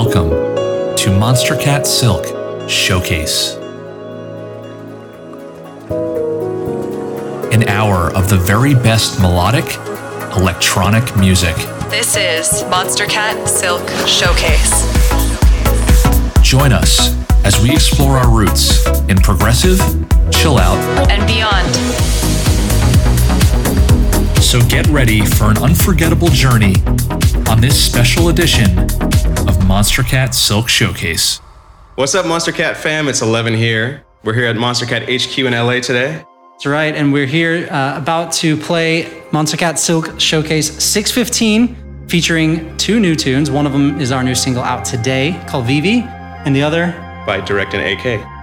Welcome to Monstercat Silk Showcase. An hour of the very best melodic electronic music. This is Monstercat Silk Showcase. Join us as we explore our roots in progressive, chill out, and beyond. So get ready for an unforgettable journey on this special edition of Monstercat Silk Showcase. What's up, Monstercat fam? It's Elevven here. We're here at Monstercat HQ in LA today. That's right, and we're here uh, about to play Monstercat Silk Showcase 615, featuring two new tunes. One of them is our new single out today called Vivi, and the other by Direct and AK.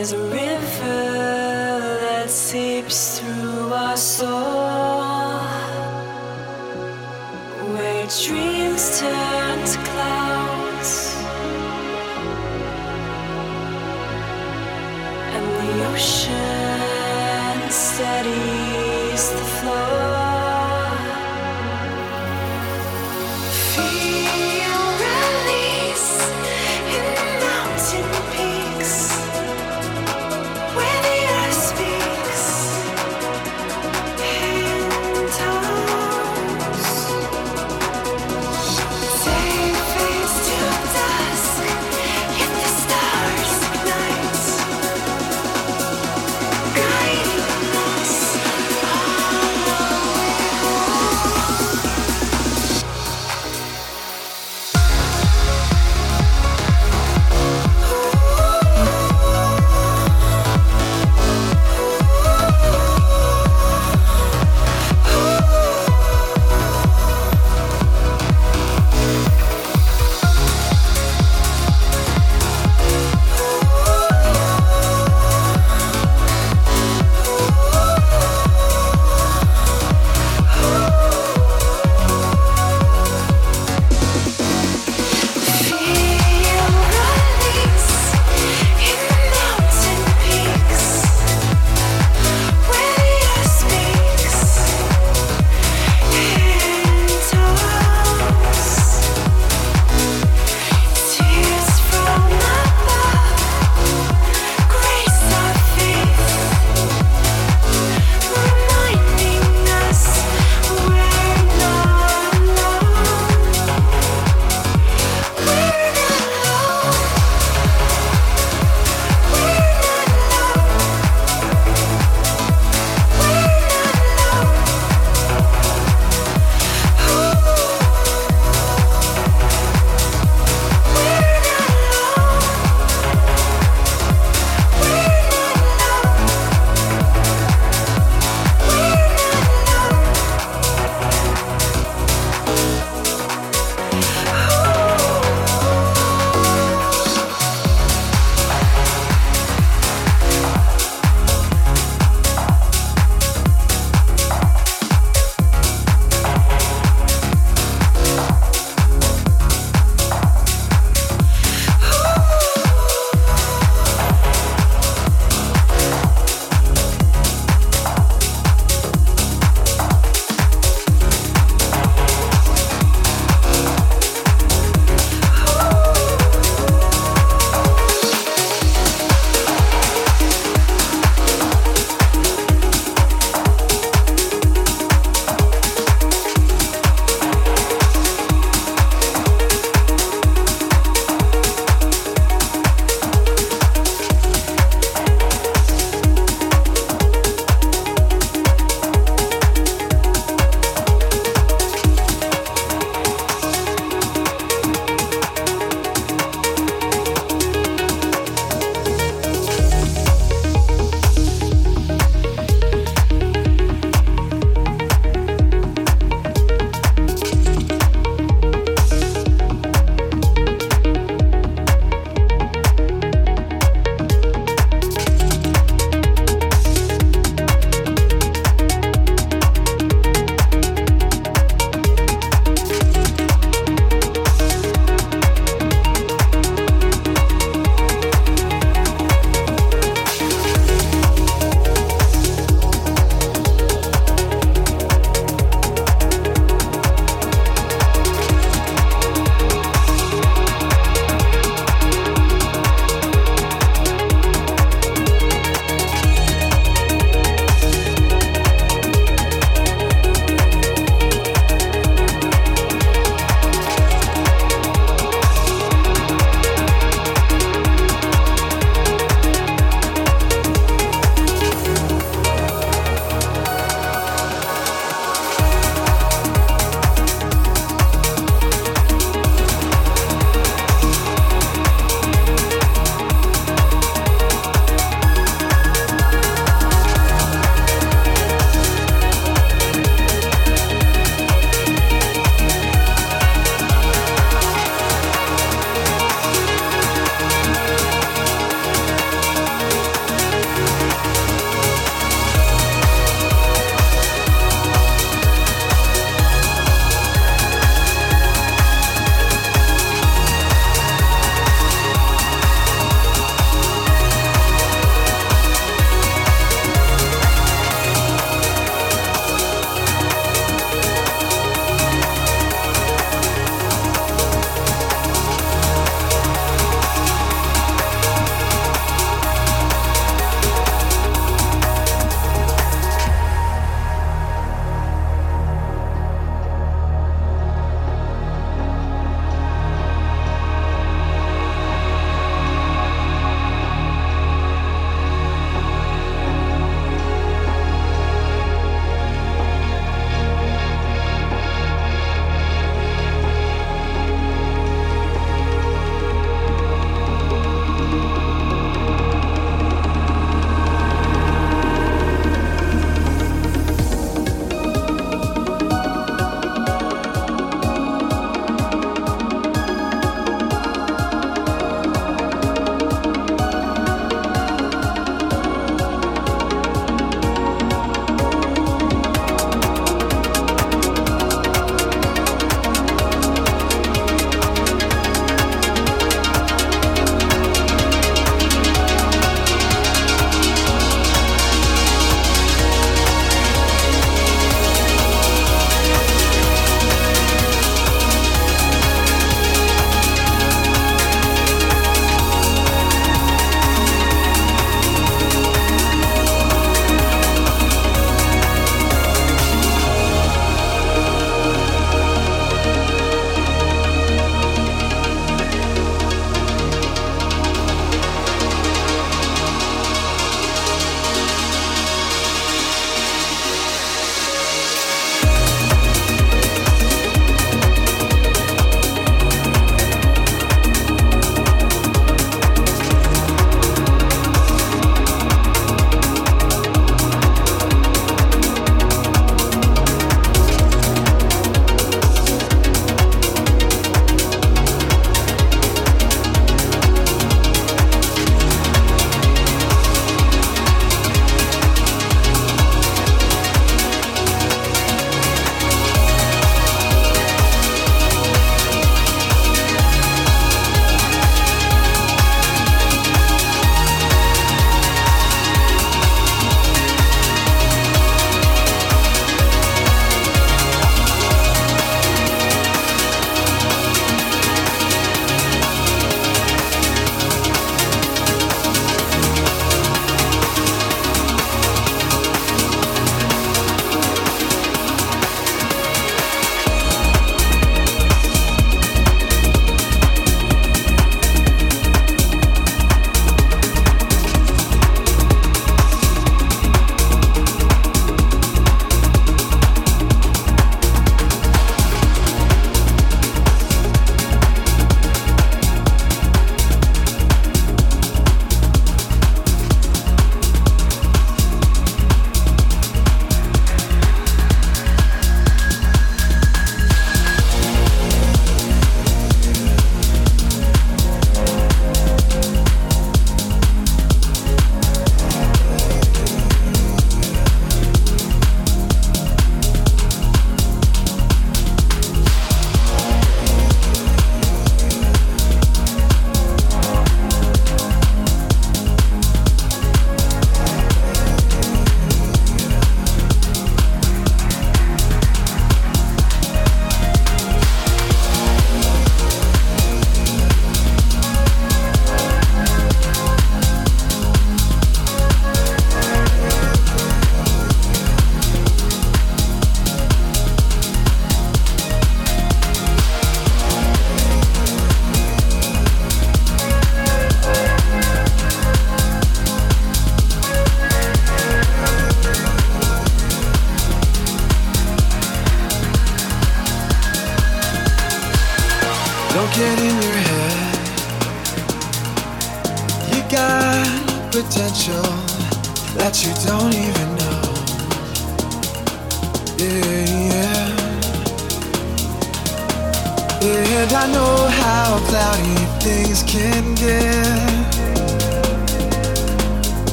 There's a river that seeps through our soul where dreams turn to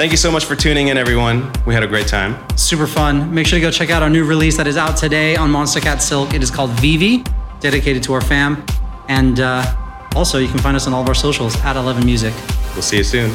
Thank you so much for tuning in, everyone. We had a great time. Super fun. Make sure to go check out our new release that is out today on Monstercat Silk. It is called Vivi, dedicated to our fam. And uh, also, you can find us on all of our socials at Elevven Music. We'll see you soon.